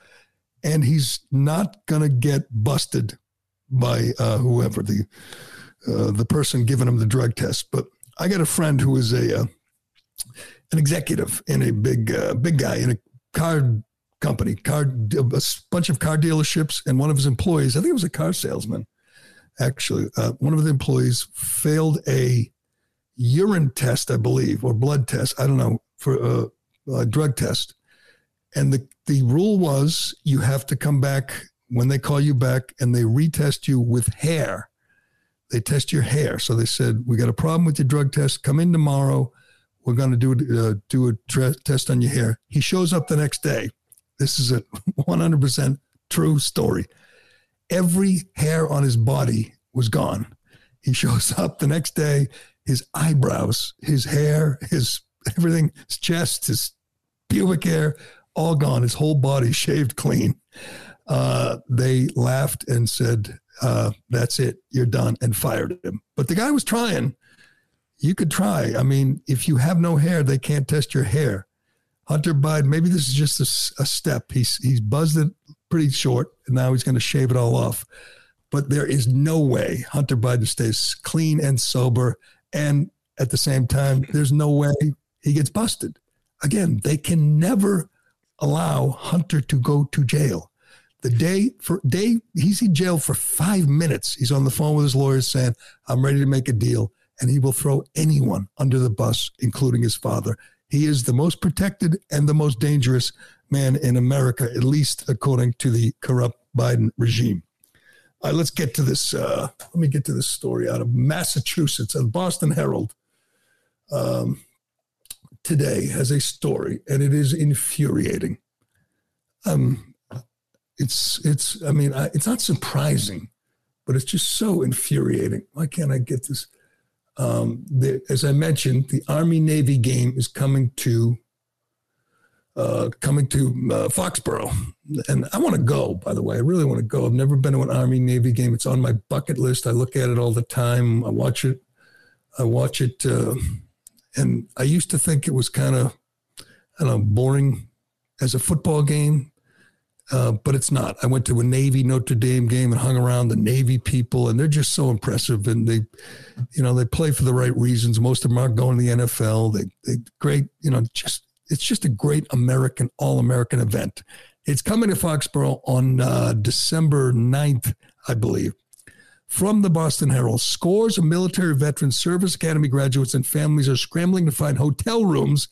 And he's not going to get busted by uh, whoever the uh, the person giving him the drug test. But I got a friend who is a uh, an executive in a big uh, big guy in a car company, car a bunch of car dealerships, and one of his employees, I think it was a car salesman, actually, uh, one of the employees failed a urine test, I believe, or blood test. I don't know for a, a drug test, and the the rule was you have to come back when they call you back and they retest you with hair. They test your hair. So they said, We got a problem with your drug test. Come in tomorrow. We're going to do, uh, do a test on your hair. He shows up the next day. This is a *laughs* 100% true story. Every hair on his body was gone. He shows up the next day. His eyebrows, his hair, his *laughs* everything, his chest, his pubic hair, all gone. His whole body *laughs* shaved clean. Uh, they laughed and said, uh, "That's it, you're done," and fired him. But the guy was trying you could try. I mean, if you have no hair, they can't test your hair. Hunter Biden, maybe this is just a, a step. He's he's buzzed it pretty short, and now he's going to shave it all off. But there is no way Hunter Biden stays clean and sober, and at the same time, there's no way he gets busted. Again, they can never allow Hunter to go to jail. The day for day he's in jail for five minutes. He's on the phone with his lawyers saying, "I'm ready to make a deal." and he will throw anyone under the bus, including his father. He is the most protected and the most dangerous man in America, at least according to the corrupt Biden regime. All right, let's get to this. Uh, let me get to this story out of Massachusetts. The Boston Herald um, today has a story, and it is infuriating. Um, it's it's. I mean, I, it's not surprising, but it's just so infuriating. Why can't I get this? Um, the, as I mentioned, the Army Navy game is coming to uh, coming to uh, Foxborough, and I want to go. By the way, I really want to go. I've never been to an Army Navy game. It's on my bucket list. I look at it all the time. I watch it. I watch it, uh, and I used to think it was kind of, I don't know, boring as a football game. Uh, but it's not. I went to a Navy Notre Dame game and hung around the Navy people, and they're just so impressive. And they, you know, they play for the right reasons. Most of them aren't going to the NFL. They, they great, you know, just it's just a great American, all American event. It's coming to Foxborough on uh, December 9th, I believe. From the Boston Herald, scores of military veterans, service academy graduates, and families are scrambling to find hotel rooms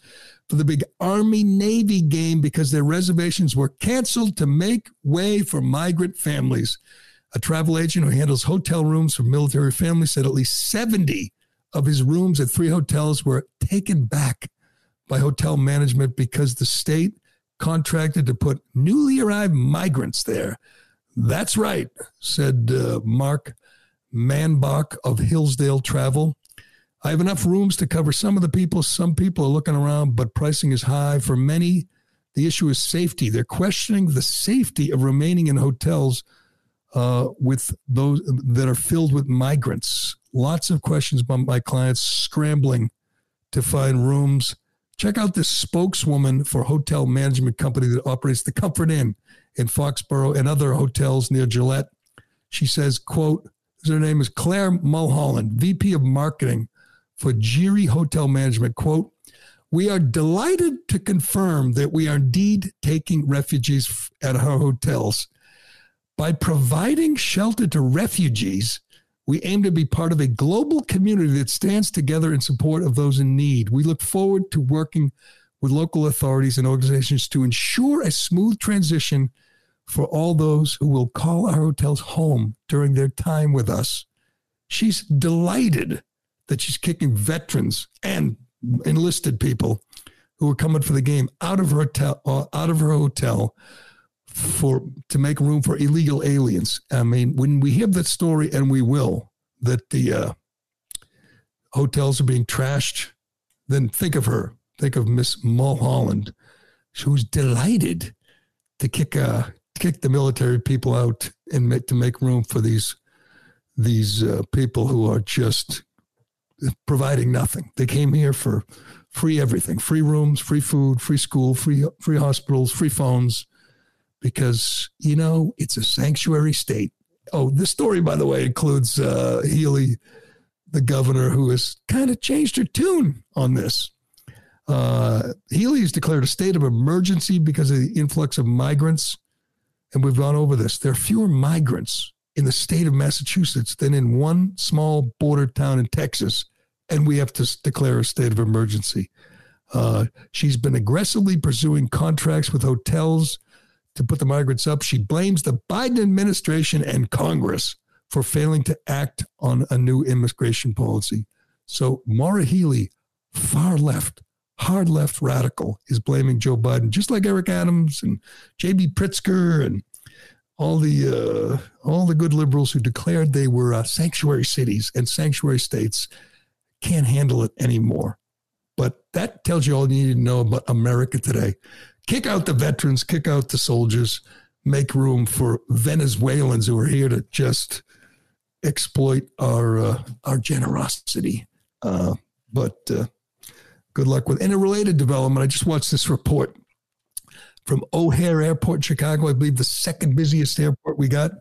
for the big Army Navy game because their reservations were canceled to make way for migrant families. A travel agent who handles hotel rooms for military families said at least 70 of his rooms at three hotels were taken back by hotel management because the state contracted to put newly arrived migrants there. That's right, said uh, Mark Manbach of Hillsdale Travel. I have enough rooms to cover some of the people. Some people are looking around, but pricing is high. For many, the issue is safety. They're questioning the safety of remaining in hotels uh, with those that are filled with migrants. Lots of questions by my clients scrambling to find rooms. Check out this spokeswoman for hotel management company that operates the Comfort Inn in Foxborough and other hotels near Gillette. She says, quote, her name is Claire Mulholland, VP of Marketing for Geary Hotel Management. Quote, We are delighted to confirm that we are indeed taking refugees at our hotels. By providing shelter to refugees, we aim to be part of a global community that stands together in support of those in need. We look forward to working with local authorities and organizations to ensure a smooth transition for all those who will call our hotels home during their time with us. She's delighted that she's kicking veterans and enlisted people who are coming for the game out of her hotel, uh, out of her hotel for to make room for illegal aliens. I mean, when we hear that story, and we will, that the uh, hotels are being trashed, then think of her. Think of Miss Mulholland, who's delighted to kick uh, kick the military people out and make, to make room for these these uh, people who are just providing nothing. They came here for free everything, free rooms, free food, free school, free free hospitals, free phones, because you know it's a sanctuary state. Oh, this story, by the way, includes uh, Healey, the governor, who has kind of changed her tune on this. Uh, Healey has declared a state of emergency because of the influx of migrants. And we've gone over this. There are fewer migrants in the state of Massachusetts than in one small border town in Texas. And we have to declare a state of emergency. Uh, she's been aggressively pursuing contracts with hotels to put the migrants up. She blames the Biden administration and Congress for failing to act on a new immigration policy. So Maura Healey, far left, hard left radical, is blaming Joe Biden, just like Eric Adams and J.B. Pritzker and all the uh, all the good liberals who declared they were uh, sanctuary cities and sanctuary states can't handle it anymore. But that tells you all you need to know about America today. Kick out the veterans, kick out the soldiers, make room for Venezuelans who are here to just exploit our uh, our generosity. Uh, but uh, good luck with. In a related development, I just watched this report from O'Hare Airport Chicago. I believe the second busiest airport we got.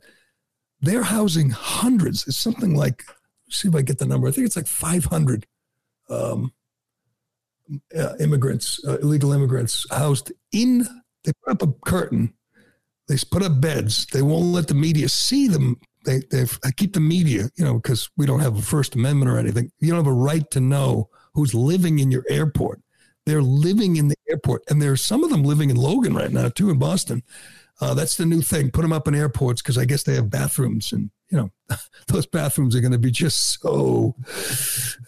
They're housing hundreds. It's something like see if I get the number. I think it's like 500 um, uh, immigrants, uh, illegal immigrants housed in. They put up a curtain. They put up beds. They won't let the media see them. They they keep the media, you know, because we don't have a First Amendment or anything. You don't have a right to know who's living in your airport. They're living in the airport, and there's some of them living in Logan right now too, in Boston. Uh, that's the new thing. Put them up in airports because I guess they have bathrooms, and you know, *laughs* those bathrooms are going to be just so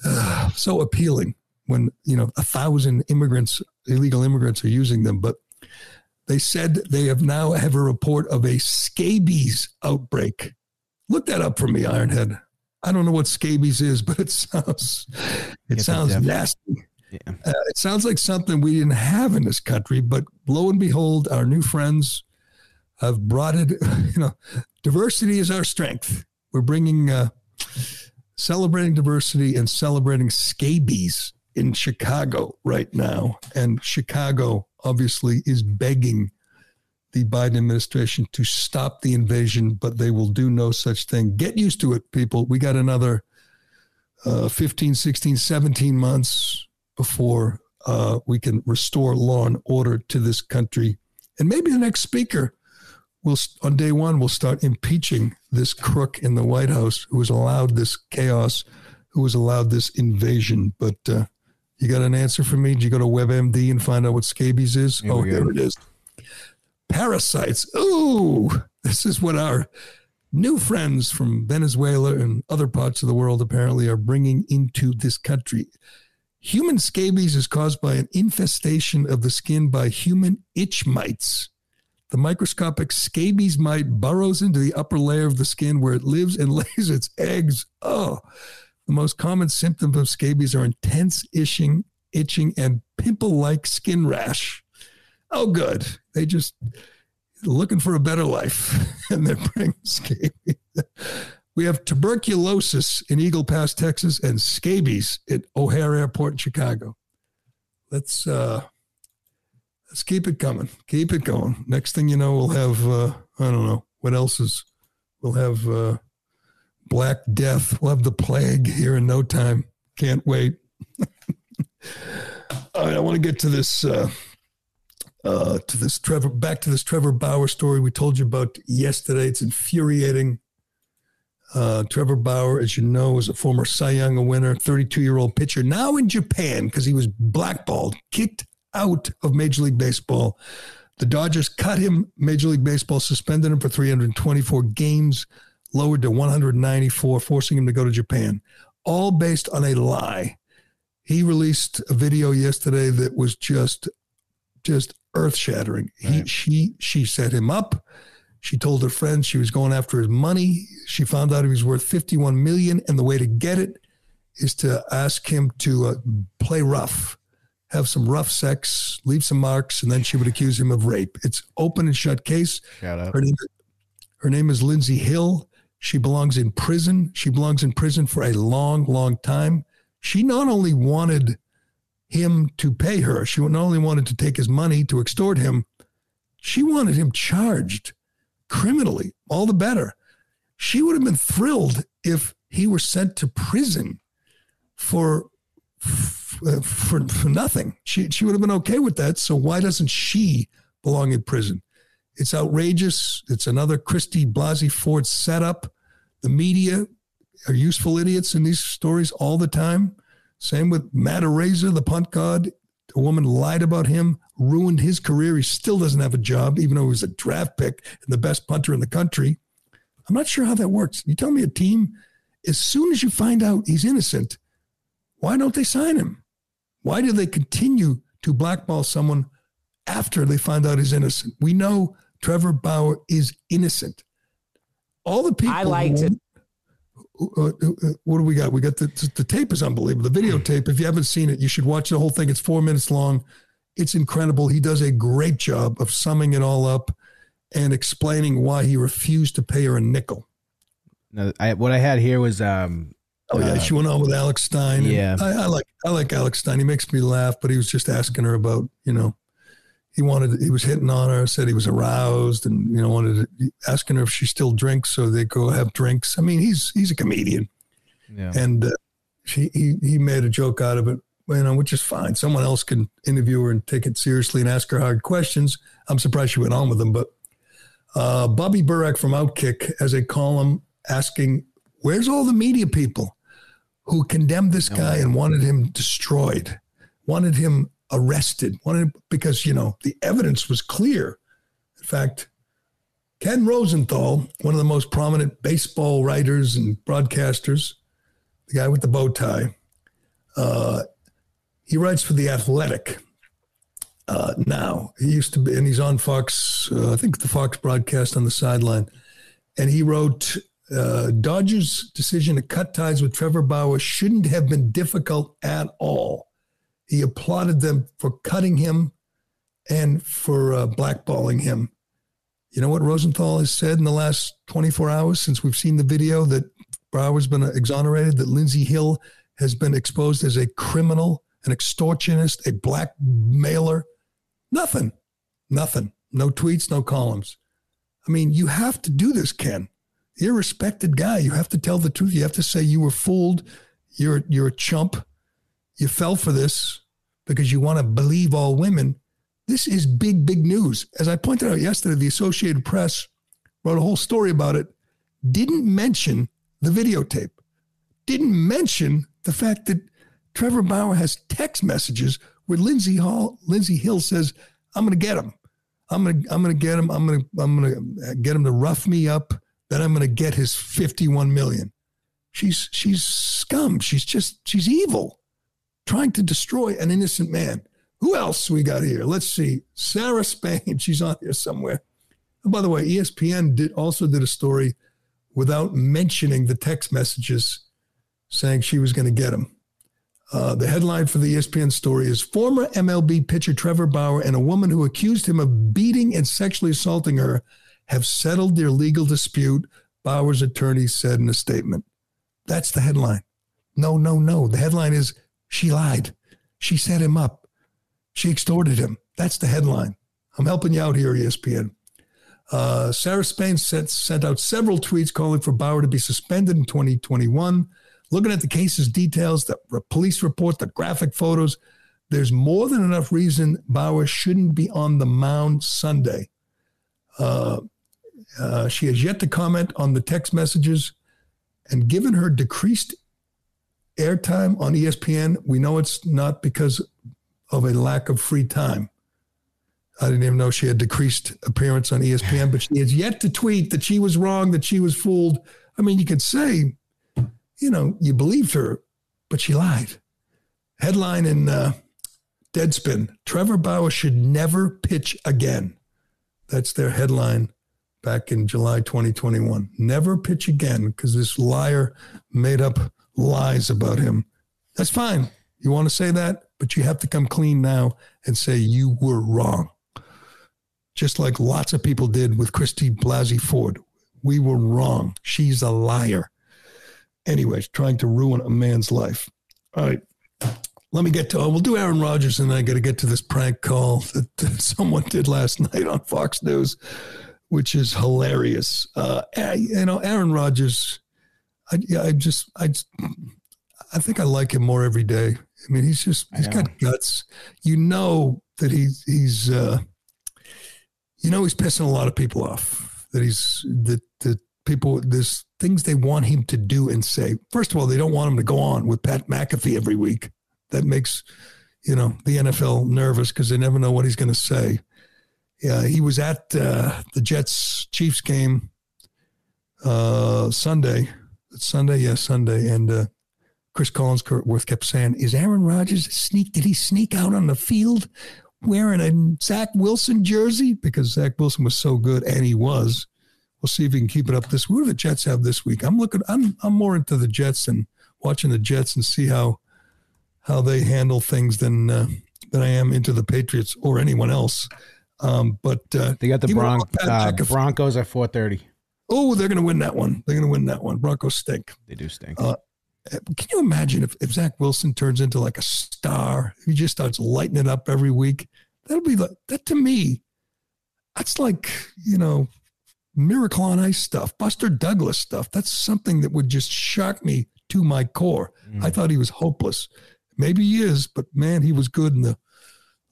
uh, so appealing when you know a thousand immigrants, illegal immigrants, are using them. But they said they have now have a report of a scabies outbreak. Look that up for me, Ironhead. I don't know what scabies is, *laughs* but it sounds it sounds nasty. Yeah. Uh, it sounds like something we didn't have in this country, but lo and behold, our new friends have brought it. *laughs* You know, diversity is our strength. We're bringing, uh, celebrating diversity and celebrating scabies in Chicago right now. And Chicago obviously is begging the Biden administration to stop the invasion, but they will do no such thing. Get used to it, people. We got another uh, 15, 16, 17 months before uh, we can restore law and order to this country. And maybe the next speaker will, on day one, will start impeaching this crook in the White House who has allowed this chaos, who has allowed this invasion. But uh, you got an answer for me? Did you go to WebMD and find out what scabies is? Here oh, here it is. Parasites. Ooh, this is what our new friends from Venezuela and other parts of the world apparently are bringing into this country. Human scabies is caused by an infestation of the skin by human itch mites. The microscopic scabies mite burrows into the upper layer of the skin where it lives and *laughs* lays its eggs. Oh, the most common symptoms of scabies are intense itching, itching, and pimple-like skin rash. Oh, good. They just looking for a better life, *laughs* and they're bringing *laughs* scabies. We have tuberculosis in Eagle Pass, Texas, and scabies at O'Hare Airport in Chicago. Let's uh, let's keep it coming. Keep it going. Next thing you know, we'll have uh, I don't know what else is. We'll have uh, Black Death. We'll the plague here in no time. Can't wait. *laughs* All right, I want to get to this. Uh, uh, to this Trevor, back to this Trevor Bauer story we told you about yesterday. It's infuriating. Uh, Trevor Bauer, as you know, is a former Cy Young winner, 32 year old pitcher, now in Japan because he was blackballed, kicked out of Major League Baseball. The Dodgers cut him. Major League Baseball suspended him for 324 games, lowered to 194, forcing him to go to Japan, all based on a lie. He released a video yesterday that was just, just earth shattering. He, she, she set him up. She told her friends she was going after his money. She found out he was worth 51 million, and the way to get it is to ask him to uh, play rough, have some rough sex, leave some marks, and then she would accuse him of rape. It's open and shut case. Her name, her name is Lindsey Hill. She belongs in prison. She belongs in prison for a long, long time. She not only wanted him to pay her, she not only wanted to take his money to extort him, she wanted him charged criminally, all the better. She would have been thrilled if he were sent to prison for for, uh, for, for nothing. She she would have been okay with that. So why doesn't she belong in prison? It's outrageous. It's another Christy Blasey Ford setup. The media are useful idiots in these stories all the time. Same with Matt Araiza, the punt god. A woman lied about him, ruined his career. He still doesn't have a job, even though he was a draft pick and the best punter in the country. I'm not sure how that works. You tell me a team, as soon as you find out he's innocent, why don't they sign him? Why do they continue to blackball someone after they find out he's innocent? We know Trevor Bauer is innocent. All the people. I liked it. Uh, uh, uh, what do we got? We got the, the tape is unbelievable. The videotape, if you haven't seen it, you should watch the whole thing. It's four minutes long. It's incredible. He does a great job of summing it all up and explaining why he refused to pay her a nickel. No, I, what I had here was um, Oh yeah, Uh, she went on with Alex Stein. yeah. I, I like I like Alex Stein. He makes me laugh, but he was just asking her about you know, he wanted he was hitting on her, said he was aroused, and you know wanted to, asking her if she still drinks, so they go have drinks. I mean, he's he's a comedian, yeah. and uh, she he he made a joke out of it, you know, which is fine. Someone else can interview her and take it seriously and ask her hard questions. I'm surprised she went on with them, but uh, Bobby Burack from Outkick has a column asking, "Where's all the media people?" who condemned this guy and wanted him destroyed, wanted him arrested, wanted because you know the evidence was clear. In fact, Ken Rosenthal, one of the most prominent baseball writers and broadcasters, the guy with the bow tie, uh, he writes for the Athletic. Uh, now he used to be, and he's on Fox. Uh, I think the Fox broadcast on the sideline, and he wrote uh, Dodgers' decision to cut ties with Trevor Bauer shouldn't have been difficult at all. He applauded them for cutting him and for uh, blackballing him. You know what Rosenthal has said in the last 24 hours since we've seen the video that Bauer's been exonerated, that Lindsey Hill has been exposed as a criminal, an extortionist, a blackmailer? Nothing. Nothing. No tweets, no columns. I mean, you have to do this, Ken you're a respected guy. You have to tell the truth. You have to say you were fooled. You're you're a chump. You fell for this because you want to believe all women. This is big, big news. As I pointed out yesterday, the Associated Press wrote a whole story about it. Didn't mention the videotape. Didn't mention the fact that Trevor Bauer has text messages where Lindsay Hall, Lindsey Hill says, "I'm going to get him. I'm going to I'm going to get him. I'm going to I'm going to uh, get him to rough me up." Then I'm going to get his 51 million. She's she's scum. She's just she's evil, trying to destroy an innocent man. Who else we got here? Let's see. Sarah Spain. *laughs* She's on here somewhere. And by the way, ESPN did also did a story without mentioning the text messages saying she was going to get him. Uh, the headline for the ESPN story is former MLB pitcher Trevor Bauer and a woman who accused him of beating and sexually assaulting her have settled their legal dispute, Bauer's attorney said in a statement. That's the headline. No, no, no. The headline is she lied. She set him up. She extorted him. That's the headline. I'm helping you out here, ESPN. Uh, Sarah Spain sent, sent out several tweets calling for Bauer to be suspended in 2021. Looking at the case's details, the police report, the graphic photos, there's more than enough reason Bauer shouldn't be on the mound Sunday. Uh, uh, she has yet to comment on the text messages, and given her decreased airtime on ESPN, we know it's not because of a lack of free time. I didn't even know she had decreased appearance on ESPN, but she has yet to tweet that she was wrong, that she was fooled. I mean, you could say, you know, you believed her, but she lied. Headline in uh, Deadspin Trevor Bauer should never pitch again. That's their headline back in July 2021. Never pitch again because this liar made up lies about him. That's fine. You want to say that, but you have to come clean now and say you were wrong. Just like lots of people did with Christy Blasey Ford. We were wrong. She's a liar. Anyways, trying to ruin a man's life. All right. Let me get to, oh, we'll do Aaron Rodgers and I got to get to this prank call *laughs* that, someone did last *laughs* night on Fox News, which is hilarious. Uh, you know, Aaron Rodgers, I, I just, I, I think I like him more every day. I mean, he's just, he's got guts. You know that he's, he's, uh, you know, he's pissing a lot of people off. That he's, that, that people, there's things they want him to do and say. First of all, they don't want him to go on with Pat McAfee every week that makes you know the NFL nervous because they never know what he's going to say. Yeah, he was at uh, the Jets Chiefs game uh, Sunday. Sunday, yes, Sunday, and uh, Chris Collinsworth kept saying, "Is Aaron Rodgers sneak? Did he sneak out on the field wearing a Zach Wilson jersey because Zach Wilson was so good, and he was." We'll see if he can keep it up this. Week who do the Jets have this week? I'm looking. I'm I'm more into the Jets and watching the Jets and see how how they handle things than uh, than I am into the Patriots or anyone else. Um, but uh, they got the Bron- uh, Broncos at four thirty. Oh, they're going to win that one. They're going to win that one. Broncos stink. They do stink. Uh, can you imagine if, if Zach Wilson turns into like a star? He just starts lighting it up every week. That'll be like that to me. That's like you know, miracle on ice stuff, Buster Douglas stuff. That's something that would just shock me to my core. Mm. I thought he was hopeless. Maybe he is, but man, he was good in the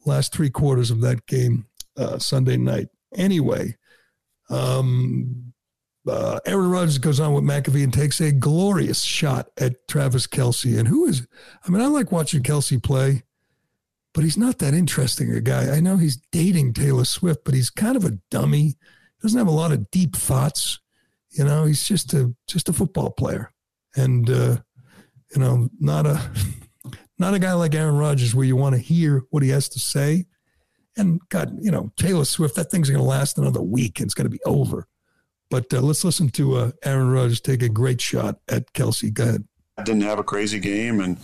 last three quarters of that game uh, Sunday night. Anyway, um, uh, Aaron Rodgers goes on with McAfee and takes a glorious shot at Travis Kelce. And who is, I mean, I like watching Kelce play, but he's not that interesting a guy. I know he's dating Taylor Swift, but he's kind of a dummy. He doesn't have a lot of deep thoughts. You know, he's just a just a football player, and uh, you know, not a *laughs* not a guy like Aaron Rodgers where you want to hear what he has to say. And God, you know, Taylor Swift, that thing's going to last another week and it's going to be over. But uh, let's listen to uh, Aaron Rodgers take a great shot at Kelce. Go ahead. Didn't have a crazy game, and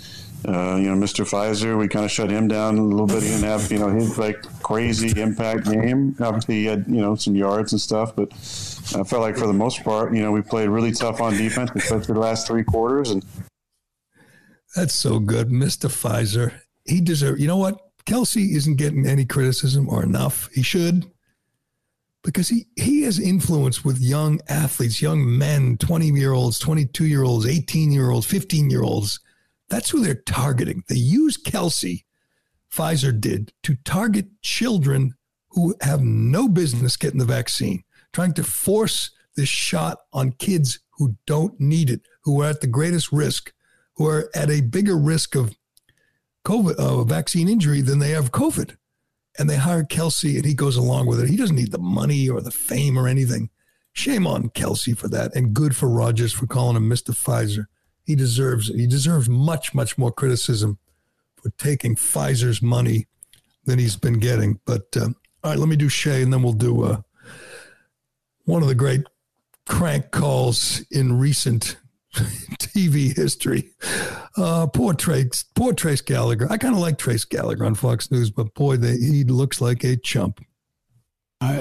uh, you know, Mr. Pfizer, we kind of shut him down a little bit. He didn't have you know his like crazy impact game. Obviously, he had you know some yards and stuff, but I felt like for the most part, you know, we played really tough on defense, especially the last three quarters, and that's so good, Mr. Pfizer. He deserves. You know what? Kelce isn't getting any criticism or enough. He should, because he he has influence with young athletes, young men, twenty year olds, twenty two year olds, eighteen year olds, fifteen year olds. That's who they're targeting. They use Kelce, Pfizer did, to target children who have no business getting the vaccine, trying to force this shot on kids who don't need it, who are at the greatest risk who are at a bigger risk of COVID, uh, vaccine injury than they have COVID. And they hire Kelce and he goes along with it. He doesn't need the money or the fame or anything. Shame on Kelce for that. And good for Rodgers for calling him Mr. Pfizer. He deserves it. He deserves much, much more criticism for taking Pfizer's money than he's been getting. But uh, all right, let me do Shea, and then we'll do uh, one of the great crank calls in recent *laughs* TV history. Uh, poor Trace, poor Trace Gallagher. I kind of like Trace Gallagher on Fox News, but boy, they, he looks like a chump. Uh,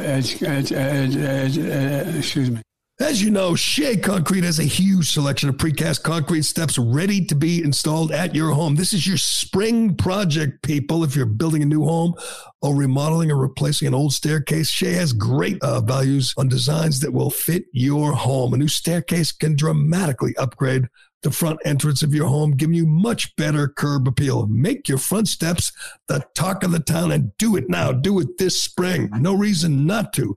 excuse me. As you know, Shea Concrete has a huge selection of precast concrete steps ready to be installed at your home. This is your spring project, people. If you're building a new home or remodeling or replacing an old staircase, Shea has great uh, values on designs that will fit your home. A new staircase can dramatically upgrade the front entrance of your home, giving you much better curb appeal. Make your front steps the talk of the town and do it now. Do it this spring. No reason not to.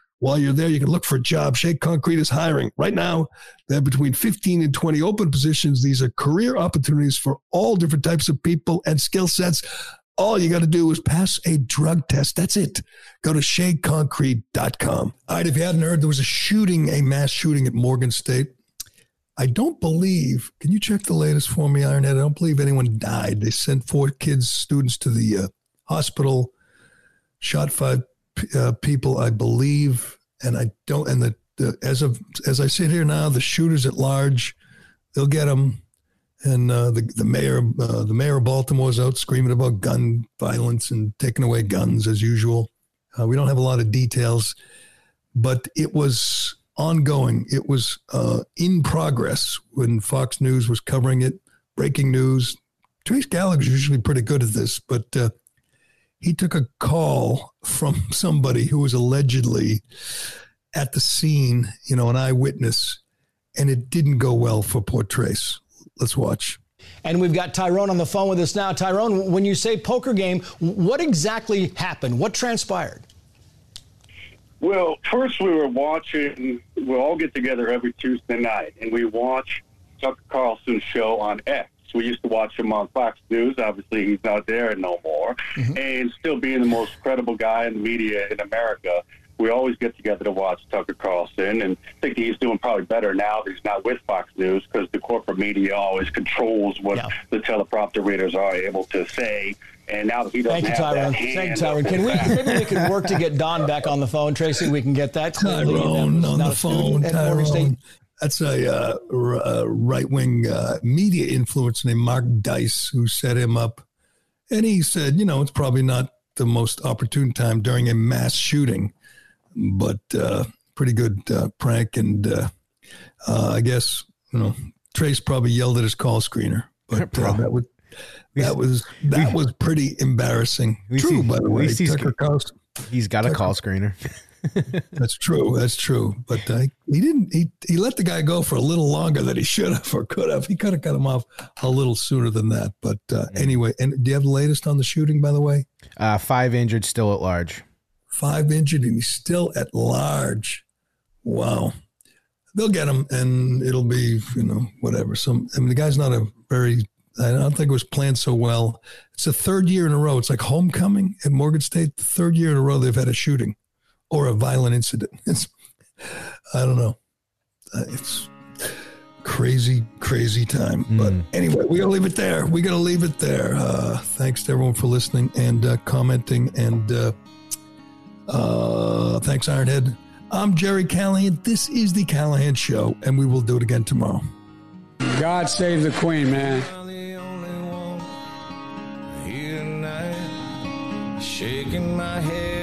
while you're there, you can look for a job. Shea Concrete is hiring. Right now, they have between 15 and 20 open positions. These are career opportunities for all different types of people and skill sets. All you got to do is pass a drug test. That's it. Go to sheaconcrete.com. All right, if you hadn't heard, there was a shooting, a mass shooting at Morgan State. I don't believe, can you check the latest for me, Ironhead? I don't believe anyone died. They sent four kids, students to the uh, hospital, shot five uh, people, I believe. And I don't, and the, the, as of, as I sit here now, the shooters at large, they'll get them. And uh, the the mayor uh, the mayor of Baltimore is out screaming about gun violence and taking away guns as usual. Uh, we don't have a lot of details, but it was ongoing. It was uh, in progress when Fox News was covering it. Breaking news. Trace Gallagher's usually pretty good at this, but uh, he took a call from somebody who was allegedly at the scene, you know, an eyewitness, and it didn't go well for poor Trace. Let's watch. And we've got Tyrone on the phone with us now. Tyrone, when you say poker game, what exactly happened? What transpired? Well, first we were watching. We all get together every Tuesday night, and we watch Tucker Carlson's show on X. We used to watch him on Fox News. Obviously, he's not there no more, mm-hmm. and still being the most credible guy in the media in America we always get together to watch Tucker Carlson and think he's doing probably better now that he's not with Fox News because the corporate media always controls what yeah. the teleprompter readers are able to say. And now that he doesn't Thank you, have Tyrone. that Thank you, Tyrone. Can we *laughs* maybe we can work to get Don back on the phone, Tracy? We can get that. Tyrone on the phone. Tyrone. That's a uh, r- uh, right wing uh, media influence named Mark Dice who set him up. And he said, you know, it's probably not the most opportune time during a mass shooting but uh, pretty good uh, prank. And uh, uh, I guess you know Trace probably yelled at his call screener, but that was that was that was pretty embarrassing. True, see, by the way, Tucker Carlson. He's got Tucker, a call screener. *laughs* that's true. That's true. But uh, he didn't. He he let the guy go for a little longer than he should have or could have. He could have cut him off a little sooner than that. But uh, anyway, and do you have the latest on the shooting? By the way, uh, five injured, still at large five injured, and he's still at large. Wow. They'll get him, and it'll be, you know, whatever. Some, I mean, the guy's not a very, I don't think it was planned so well. It's the third year in a row. It's like homecoming at Morgan State. The third year in a row they've had a shooting or a violent incident. *laughs* It's, I don't know. Uh, it's crazy, crazy time. Mm. But anyway, we got to leave it there. We got to leave it there. Uh, thanks to everyone for listening and uh, commenting and, uh, uh, thanks, Ironhead. I'm Gerry Callahan. This is the Callahan Show, and we will do it again tomorrow. God save the Queen, man. Shaking my head